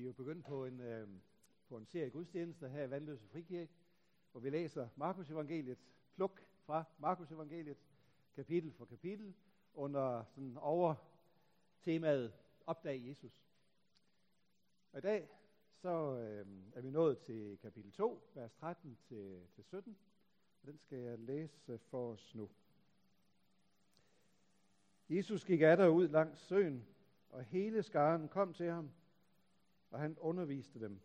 Vi er jo begyndt på en, øh, på en serie gudstjenester her i Vandløse Frikirke, hvor vi læser Markus Evangeliet, pluk fra Markus Evangeliet, kapitel for kapitel, under sådan over temaet Opdag Jesus. Og i dag så øh, er vi nået til kapitel 2, vers 13 til, til 17, og den skal jeg læse for os nu. Jesus gik af ud langs søen, og hele skaren kom til ham, og han underviste dem.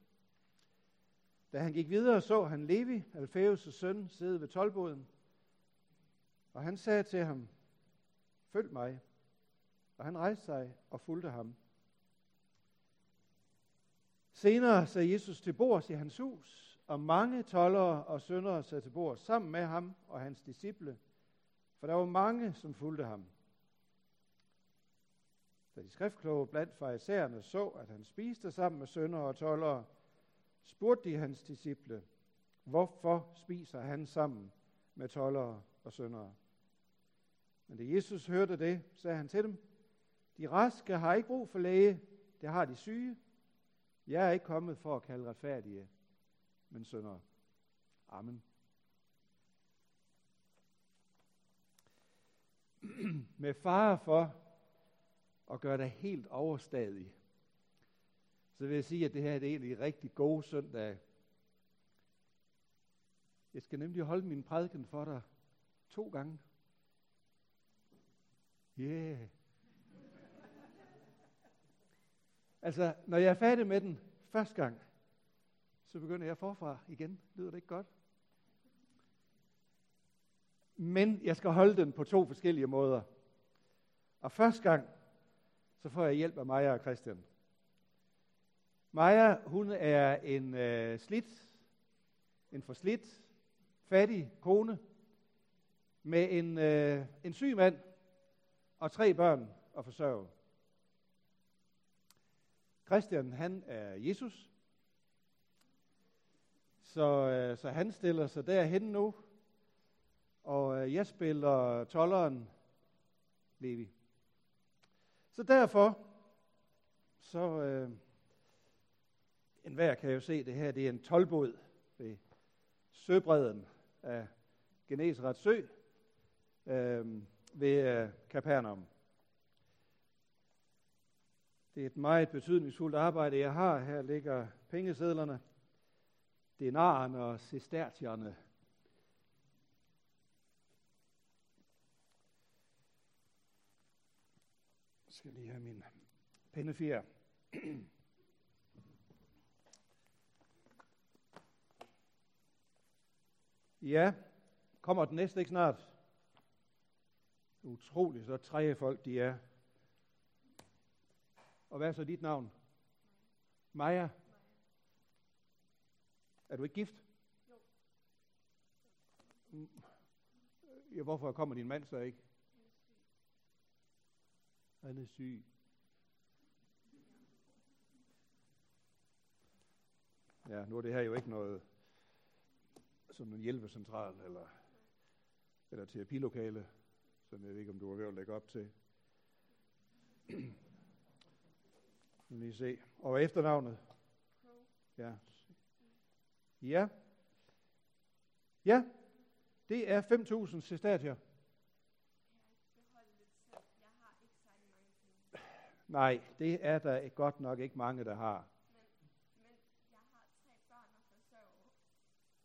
Da han gik videre, så han Levi, Alfæus' søn, sidde ved tolvboden, og han sagde til ham, følg mig. Og han rejste sig og fulgte ham. Senere sagde Jesus til bords i hans hus, og mange tollere og syndere sad til bords sammen med ham og hans disciple, for der var mange, som fulgte ham. Da de skriftkloge blandt farisæerne så, at han spiste sammen med sønder og tollere, spurgte de hans disciple, hvorfor spiser han sammen med tollere og syndere? Men da Jesus hørte det, sagde han til dem, de raske har ikke brug for læge, det har de syge. Jeg er ikke kommet for at kalde retfærdige, men syndere. Amen. Med fare for og gøre dig helt overstadig, så vil jeg sige, at det her er det egentlig rigtig god søndag. Jeg skal nemlig holde min prædiken for dig to gange. Yeah. Altså, når jeg er færdig med den første gang, så begynder jeg forfra igen. Lyder det ikke godt? Men jeg skal holde den på to forskellige måder. Og første gang, så får jeg hjælp af Maja og Christian. Maja, hun er en øh, slidt, en forslidt, fattig kone med en, øh, en syg mand og tre børn at forsørge. Christian, han er Jesus, så, øh, så han stiller sig derhen nu, og øh, jeg spiller tolleren Levi. Så derfor, så øh, enhver kan jo se, det her det er en tolvbåd ved søbredden af Genesrets sø øh, ved øh, Kapernaum. Det er et meget betydningsfuldt arbejde, jeg har. Her ligger pengesedlerne, denaren og sestertierne. Jeg skal lige have min pennefjer. Ja, kommer den næste ikke snart? Utroligt, så træge folk de er. Og hvad er så dit navn? Maja. Er du ikke gift? Jo. Ja, hvorfor kommer din mand så ikke? Han er syg. Ja, nu er det her jo ikke noget som en hjælpecentral eller, eller terapilokale, som jeg ved ikke, om du er ved at lægge op til. Nu lige se. Og efternavnet? Ja. Ja. Ja. Det er 5.000 sestatier. Nej, det er der godt nok ikke mange, der har. Men, men jeg har tre børn at forsørge.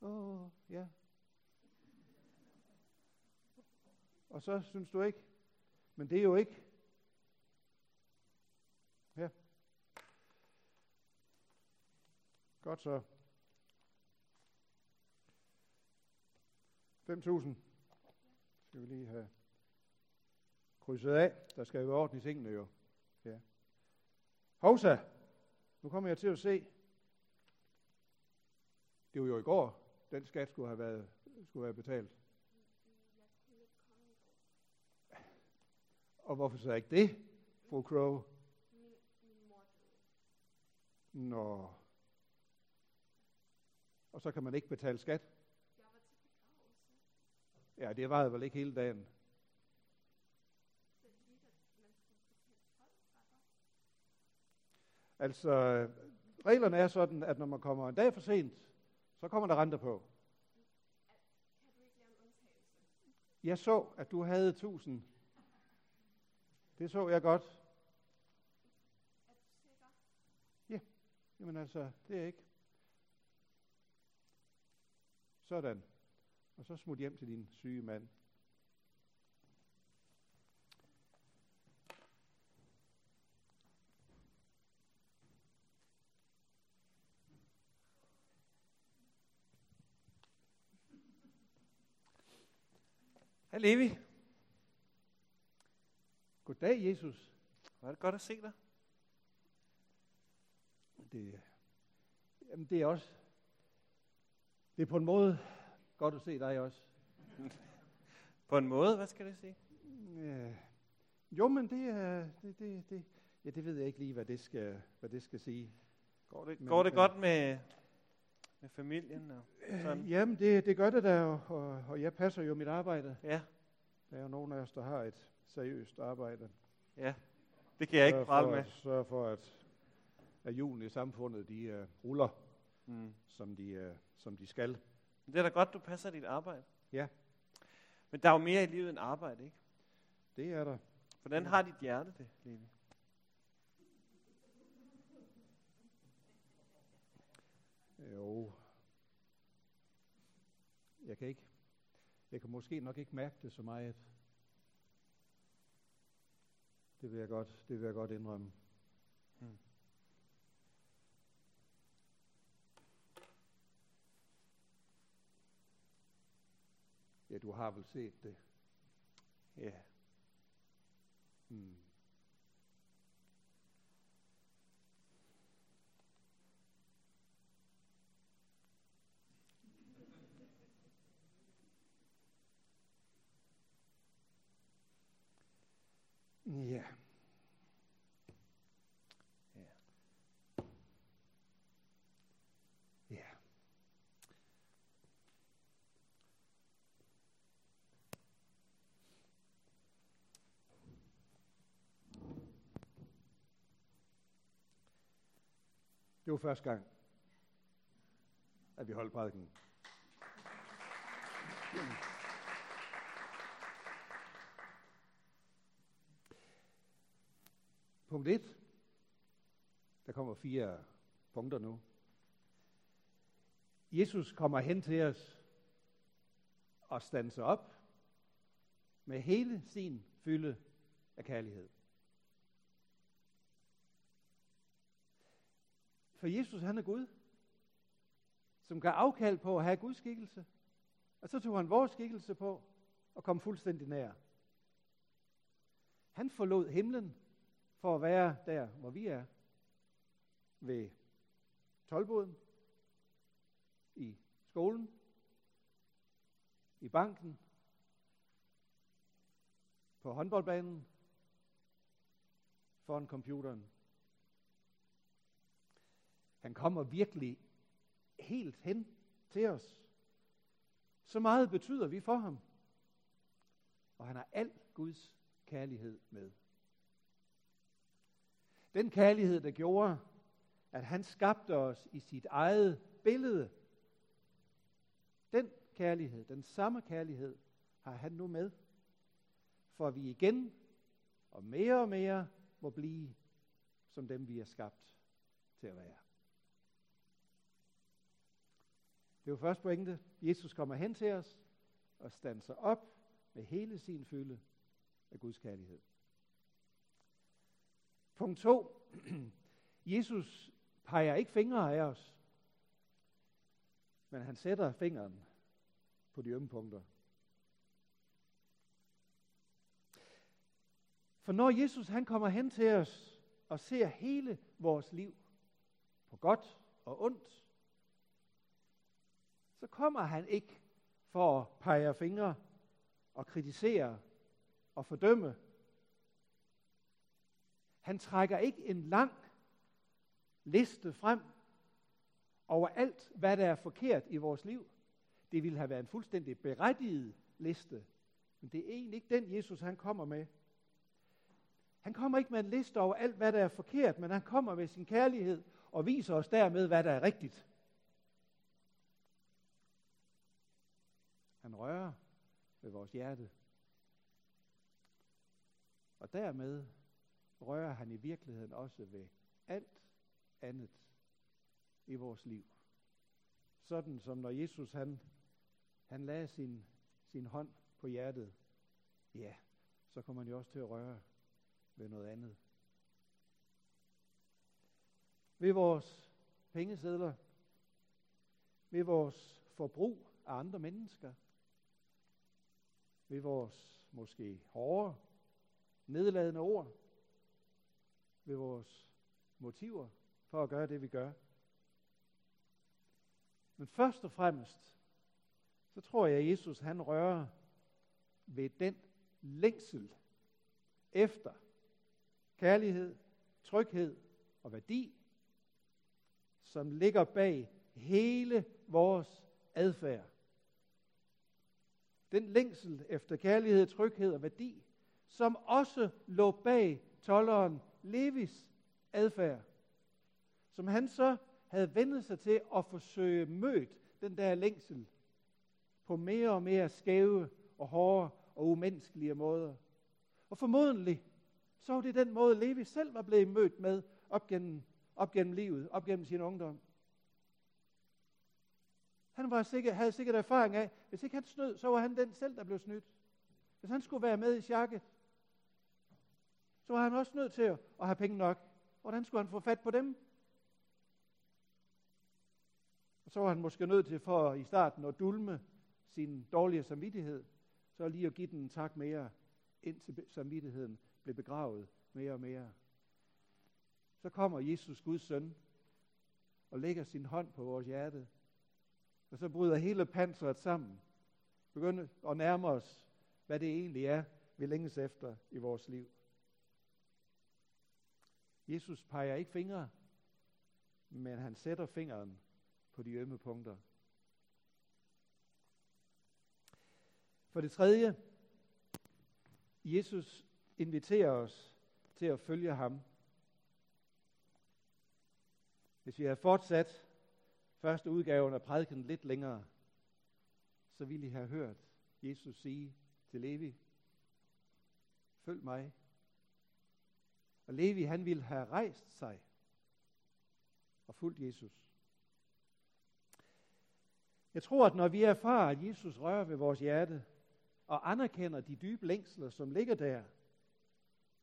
Åh, oh, ja. Og så synes du ikke? Men det er jo ikke. Ja. Godt så. 5.000 skal vi lige have krydset af. Der skal jo orden i tingene jo. Hovsa, nu kommer jeg til at se. Det var jo i går, den skat skulle have været skulle være betalt. Og hvorfor så ikke det, fru Crow? Nå. Og så kan man ikke betale skat? Ja, det var vel ikke hele dagen. Det er lige, at man skulle betale 12 retter. Altså, reglerne er sådan, at når man kommer en dag for sent, så kommer der renter på. Kan du ikke en undtagelse? Jeg så, at du havde 1000. Det så jeg godt. Er du sikker? Jamen altså, det er ikke. Sådan. Og så smut hjem til din syge mand. Hej Levi. Goddag, Jesus. Var det godt at se dig? Det, jamen det er også, det er på en måde godt at se dig også. På en måde, hvad skal det sige? Ja. Jo, men det er, det, det, det, ja, det ved jeg ikke lige, hvad det skal, hvad det skal sige. Går det, Men- går det men- godt med, med familien? Og sådan? Øh, Jamen, det, det gør det da, og, og, og jeg passer jo mit arbejde. Ja, Der er jo nogen af os, der har et seriøst arbejde. ja. Det kan jeg ikke prale med. at, sørge for, at, at julen i samfundet, de uh, ruller, Mm. som de, uh, som de skal. Men Det er da godt, du passer dit arbejde. Ja. Men der er jo mere i livet end arbejde, ikke? Det er der. Hvordan har dit hjerte det, Levi? Jo. Jeg kan ikke, jeg kan måske nok ikke mærke det så meget. Det vil jeg godt, det vil jeg godt indrømme. Hmm. Ja, du har vel set det. Ja. Hmm. Ja. Ja. Ja. Det var første gang, at vi holdt prædiken. Punkt 1. Der kommer fire punkter nu. Jesus kommer hen til os og standser op med hele sin fylde af kærlighed. For Jesus, han er Gud, som gav afkald på at have Guds skikkelse. Og så tog han vores skikkelse på og kom fuldstændig nær. Han forlod himlen for at være der, hvor vi er. Ved tolvboden, i skolen, i banken, på håndboldbanen, foran computeren. Han kommer virkelig helt hen til os. Så meget betyder vi for ham. Og han har al Guds kærlighed med. Den kærlighed, der gjorde, at han skabte os i sit eget billede. Den kærlighed, den samme kærlighed, har han nu med. For vi igen og mere og mere må blive som dem, vi er skabt til at være. Det var første pointe. Jesus kommer hen til os og standser op med hele sin fylde af Guds kærlighed. Punkt 2. Jesus peger ikke fingre af os, men han sætter fingeren på de ømme punkter. For når Jesus han kommer hen til os og ser hele vores liv, på godt og ondt, så kommer han ikke for at pege fingre og kritisere og fordømme. Han trækker ikke en lang liste frem over alt, hvad der er forkert i vores liv. Det ville have været en fuldstændig berettiget liste, men det er egentlig ikke den, Jesus han kommer med. Han kommer ikke med en liste over alt, hvad der er forkert, men han kommer med sin kærlighed og viser os dermed, hvad der er rigtigt. Han rører ved vores hjerte. Og dermed rører han i virkeligheden også ved alt andet i vores liv. Sådan som når Jesus han, han lagde sin, sin hånd på hjertet, ja, så kommer han jo også til at røre ved noget andet. Ved vores pengesedler, ved vores forbrug af andre mennesker, ved vores måske hårde, nedladende ord, ved vores motiver for at gøre det, vi gør. Men først og fremmest, så tror jeg, at Jesus han rører ved den længsel efter kærlighed, tryghed og værdi, som ligger bag hele vores adfærd. Den længsel efter kærlighed, tryghed og værdi, som også lå bag tolleren Levis adfærd, som han så havde vendt sig til at forsøge mødt den der længsel på mere og mere skæve og hårde og umenneskelige måder. Og formodentlig, så var det den måde, Levi selv var blevet mødt med op gennem, op gennem livet, op gennem sin ungdom. Han var sikkert, havde sikkert erfaring af, hvis ikke han snød, så var han den selv, der blev snydt. Hvis han skulle være med i sjakket, så var han også nødt til at have penge nok. Hvordan skulle han få fat på dem? Og så var han måske nødt til for i starten at dulme sin dårlige samvittighed, så lige at give den en tak mere, indtil samvittigheden blev begravet mere og mere. Så kommer Jesus, Guds søn, og lægger sin hånd på vores hjerte, og så bryder hele panseret sammen. Begynder at nærme os, hvad det egentlig er, vi længes efter i vores liv. Jesus peger ikke fingre, men han sætter fingeren på de ømme punkter. For det tredje, Jesus inviterer os til at følge ham. Hvis vi havde fortsat første udgaven af prædiken lidt længere, så ville I have hørt Jesus sige til Levi, følg mig. Og Levi, han ville have rejst sig og fulgt Jesus. Jeg tror, at når vi erfarer, at Jesus rører ved vores hjerte, og anerkender de dybe længsler, som ligger der,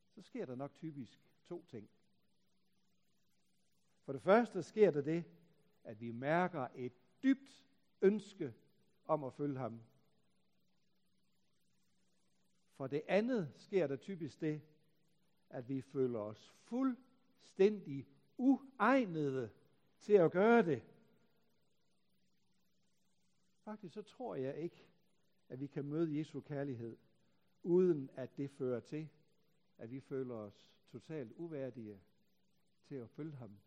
så sker der nok typisk to ting. For det første sker der det, at vi mærker et dybt ønske om at følge ham. For det andet sker der typisk det, at vi føler os fuldstændig uegnede til at gøre det. Faktisk så tror jeg ikke, at vi kan møde Jesu kærlighed, uden at det fører til, at vi føler os totalt uværdige til at følge ham.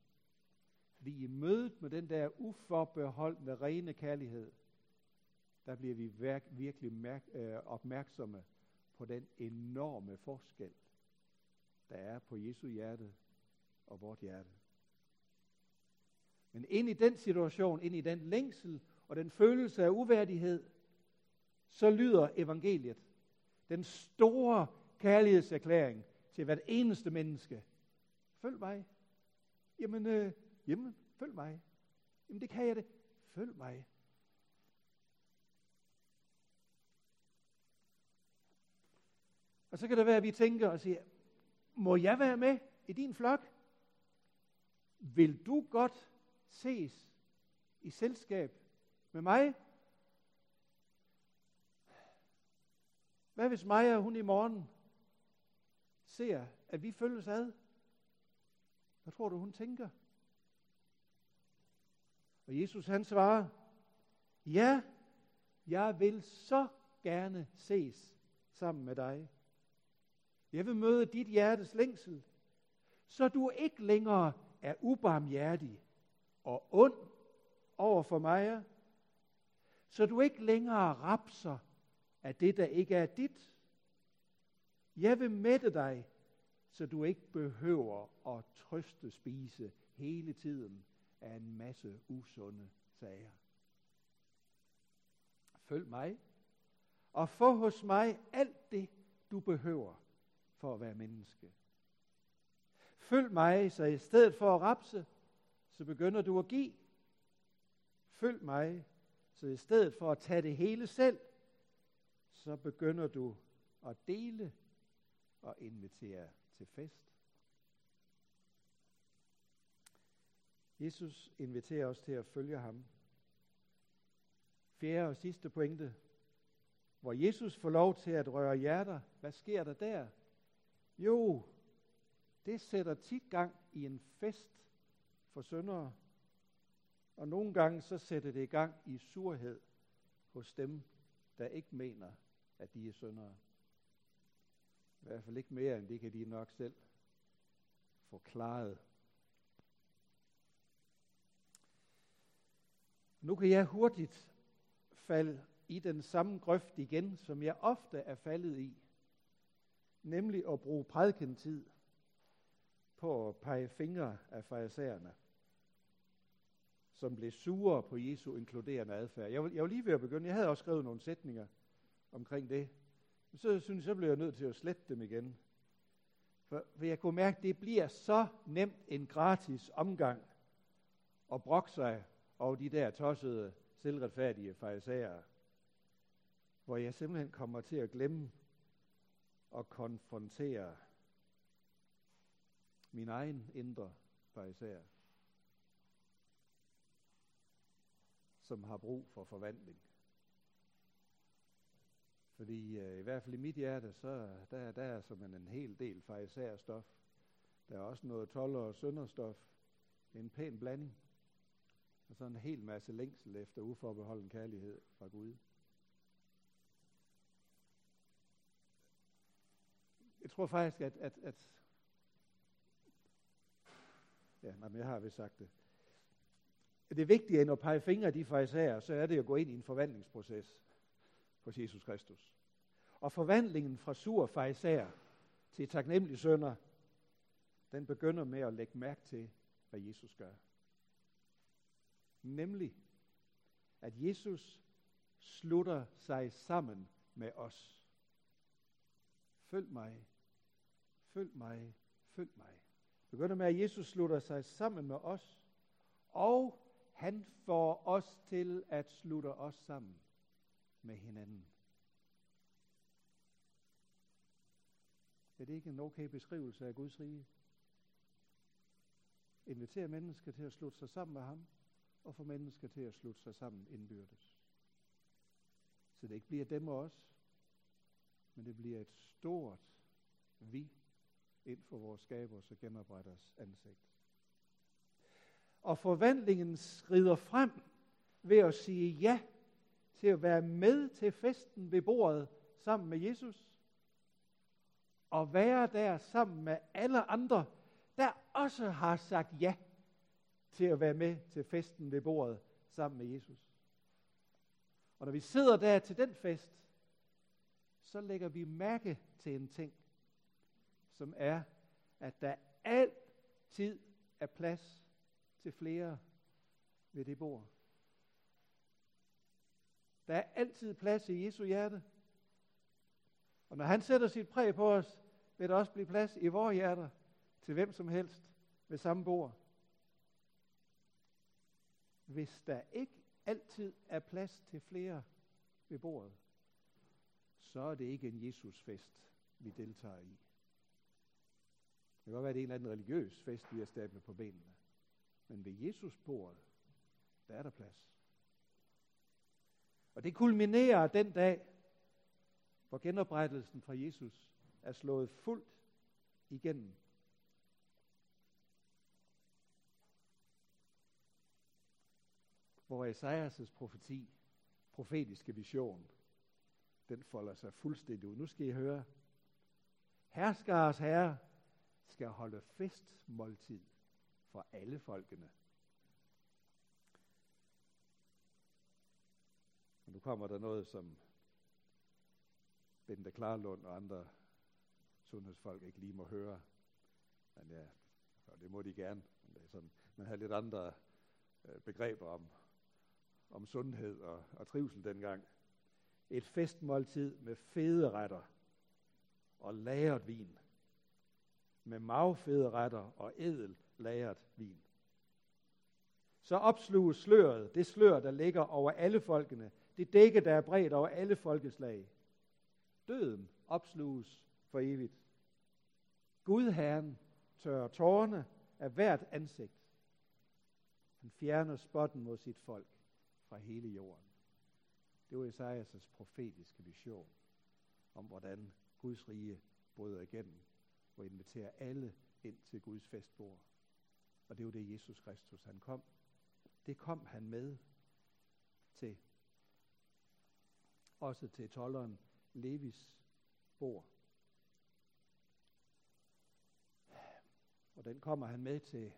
Fordi i mødet med den der uforbeholdende rene kærlighed, der bliver vi virkelig mærk, øh, opmærksomme på den enorme forskel, der er på Jesu hjerte og vort hjerte. Men ind i den situation, ind i den længsel og den følelse af uværdighed, så lyder evangeliet. Den store kærlighedserklæring til hvert eneste menneske. Følg mig. Jamen, øh, jamen, følg mig. Jamen, det kan jeg det. Følg mig. Og så kan det være, at vi tænker og siger, må jeg være med i din flok? Vil du godt ses i selskab med mig? Hvad hvis Maja, hun i morgen ser, at vi følges ad? Hvad tror du, hun tænker? Og Jesus han svarer, ja, jeg vil så gerne ses sammen med dig. Jeg vil møde dit hjertes længsel, så du ikke længere er ubarmhjertig og ond over for mig, så du ikke længere rapser af det, der ikke er dit. Jeg vil mætte dig, så du ikke behøver at trøste spise hele tiden af en masse usunde sager. Følg mig, og få hos mig alt det, du behøver for at være menneske. Følg mig, så i stedet for at rapse, så begynder du at give. Følg mig, så i stedet for at tage det hele selv, så begynder du at dele og invitere til fest. Jesus inviterer os til at følge ham. Fjerde og sidste pointe. Hvor Jesus får lov til at røre hjerter, hvad sker der der? Jo, det sætter tit gang i en fest for syndere. Og nogle gange så sætter det i gang i surhed hos dem, der ikke mener, at de er syndere. I hvert fald ikke mere, end det kan de nok selv forklare. Nu kan jeg hurtigt falde i den samme grøft igen, som jeg ofte er faldet i, nemlig at bruge prædikentid på at pege fingre af farisæerne, som blev sure på Jesu inkluderende adfærd. Jeg var, jeg var lige ved at begynde. Jeg havde også skrevet nogle sætninger omkring det. Men så synes jeg, så blev jeg nødt til at slette dem igen. For, for jeg kunne mærke, at det bliver så nemt en gratis omgang at brokke sig over de der tossede, selvretfærdige farisæere, hvor jeg simpelthen kommer til at glemme at konfrontere min egen indre fariserer, som har brug for forvandling. Fordi øh, i hvert fald i mit hjerte, så der, der er som en hel del farisæer stof. Der er også noget toller og sønderstof. En pæn blanding. Og så en hel masse længsel efter uforbeholden kærlighed fra Gud. Jeg tror faktisk, at, at, at ja, nej, men jeg har vist sagt det. Det vigtige end at pege fingre af de farisæer, så er det at gå ind i en forvandlingsproces hos Jesus Kristus. Og forvandlingen fra sur farisæer til taknemmelig sønder, den begynder med at lægge mærke til, hvad Jesus gør. Nemlig, at Jesus slutter sig sammen med os. Følg mig, følg mig, følg mig. Begynder med, at Jesus slutter sig sammen med os, og han får os til at slutte os sammen med hinanden. Er det ikke en okay beskrivelse af Guds rige? Inviter mennesker til at slutte sig sammen med ham, og få mennesker til at slutte sig sammen indbyrdes. Så det ikke bliver dem og os, men det bliver et stort vi ind for vores skabers og genopretters ansigt. Og forvandlingen skrider frem ved at sige ja til at være med til festen ved bordet sammen med Jesus. Og være der sammen med alle andre, der også har sagt ja til at være med til festen ved bordet sammen med Jesus. Og når vi sidder der til den fest, så lægger vi mærke til en ting, som er, at der altid er plads til flere ved det bord. Der er altid plads i Jesu hjerte. Og når han sætter sit præg på os, vil der også blive plads i vores hjerter til hvem som helst ved samme bord. Hvis der ikke altid er plads til flere ved bordet, så er det ikke en Jesusfest, vi deltager i. Det kan godt være, at det er en eller anden religiøs fest, vi har stablet på benene. Men ved Jesus bordet, der er der plads. Og det kulminerer den dag, hvor genoprettelsen fra Jesus er slået fuldt igennem. Hvor Esajas' profeti, profetiske vision, den folder sig fuldstændig ud. Nu skal I høre. Herskeres herre skal holde festmåltid for alle folkene. Og nu kommer der noget, som Bente Klarlund og andre sundhedsfolk ikke lige må høre. Men ja, Og det må de gerne. Men det er sådan, man havde lidt andre øh, begreber om, om sundhed og, og trivsel dengang. Et festmåltid med fede retter og lagret vin. Med magfede retter og edel lagret vin. Så opsluges sløret, det slør, der ligger over alle folkene, det dække, der er bredt over alle folkeslag. Døden opsluges for evigt. Gud Herren tørrer tårerne af hvert ansigt. Han fjerner spotten mod sit folk fra hele jorden. Det var Esajas' profetiske vision om, hvordan Guds rige bryder igennem og inviterer alle ind til Guds festbord. Og det var det, Jesus Kristus han kom. Det kom han med til. Også til tolleren Levis bord. Og den kommer han med til,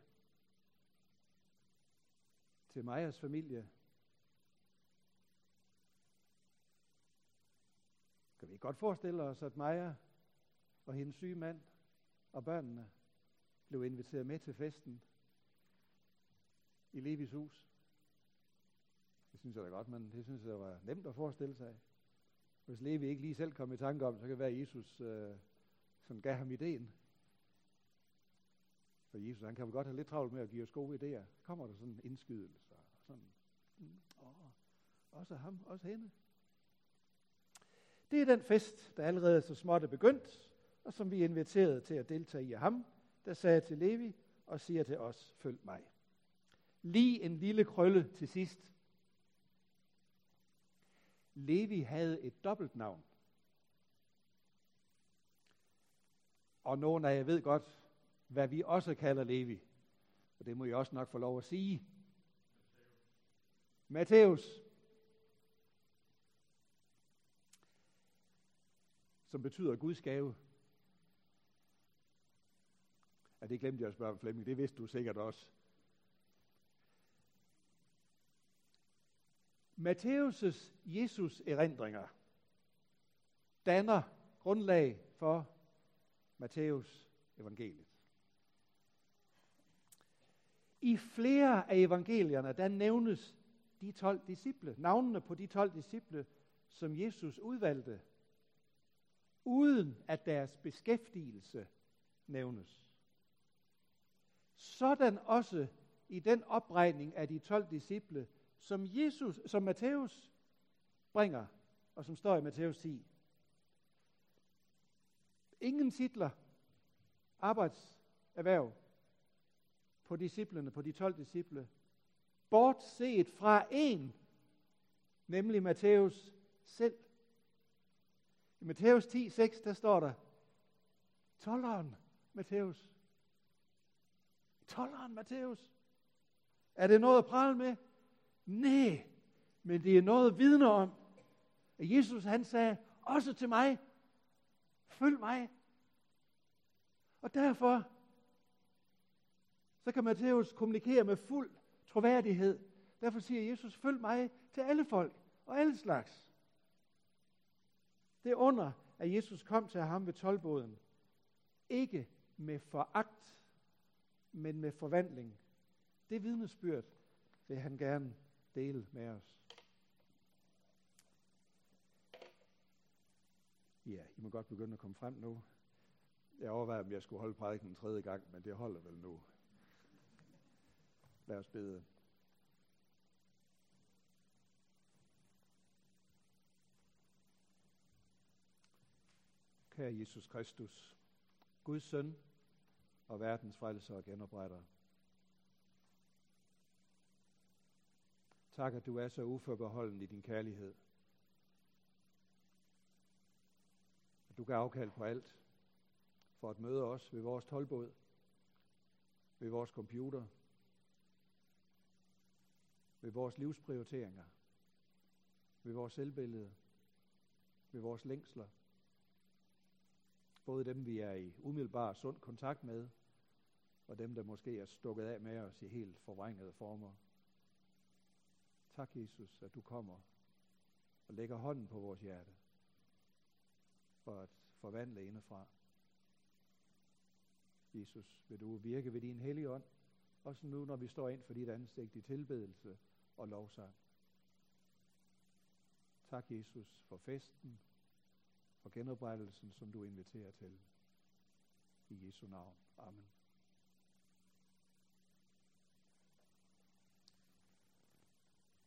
til Majas familie. Kan vi godt forestille os, at Maja og hendes syge mand og børnene blev inviteret med til festen i Levis hus. Det synes jeg da godt, men det synes jeg var nemt at forestille sig. Hvis Levi ikke lige selv kom i tanke om, så kan det være, at Jesus øh, sådan gav ham ideen. For Jesus, han kan vel godt have lidt travlt med at give os gode idéer. Kommer der sådan en indskydelse, og sådan, mm, åh, også ham, også hende. Det er den fest, der allerede så småt er begyndt, og som vi inviterede til at deltage i af ham, der sagde til Levi og siger til os, følg mig. Lige en lille krølle til sidst. Levi havde et dobbelt navn. Og nogen af jer ved godt, hvad vi også kalder Levi. Og det må jeg også nok få lov at sige. Matthæus. Som betyder Guds gave det glemte jeg at spørge Flemming. Det vidste du sikkert også. Matthæus' Jesus erindringer danner grundlag for Matthæus evangeliet. I flere af evangelierne, der nævnes de 12 disciple, navnene på de 12 disciple, som Jesus udvalgte, uden at deres beskæftigelse nævnes. Sådan også i den opregning af de 12 disciple, som Jesus, som Matthæus bringer, og som står i Matthæus 10. Ingen titler, arbejdserhverv på disciplene, på de 12 disciple, bortset fra en, nemlig Matthæus selv. I Matthæus 10, 6, der står der, tolleren Matthæus. Tolleren Matthæus. Er det noget at prale med? Nej, men det er noget vidner om, at Jesus han sagde, også til mig, følg mig. Og derfor, så kan Matthæus kommunikere med fuld troværdighed. Derfor siger Jesus, følg mig til alle folk og alle slags. Det er under, at Jesus kom til ham ved tolvbåden. Ikke med foragt, men med forvandling. Det vidnesbyrd vil han gerne dele med os. Ja, I må godt begynde at komme frem nu. Jeg overvejer, om jeg skulle holde prædiken en tredje gang, men det holder vel nu. Lad os bede. Kære Jesus Kristus, Guds søn og verdens frelser og genopretter. Tak, at du er så uforbeholden i din kærlighed. At du kan afkald på alt for at møde os ved vores tolvbåd, ved vores computer, ved vores livsprioriteringer, ved vores selvbillede, ved vores længsler. Både dem, vi er i umiddelbar sund kontakt med, og dem, der måske er stukket af med os i helt forvrængede former. Tak, Jesus, at du kommer og lægger hånden på vores hjerte for at forvandle indefra. Jesus, vil du virke ved din hellige ånd, også nu, når vi står ind for dit ansigt i tilbedelse og lovsang. Tak, Jesus, for festen, for genoprettelsen, som du inviterer til. I Jesu navn. Amen.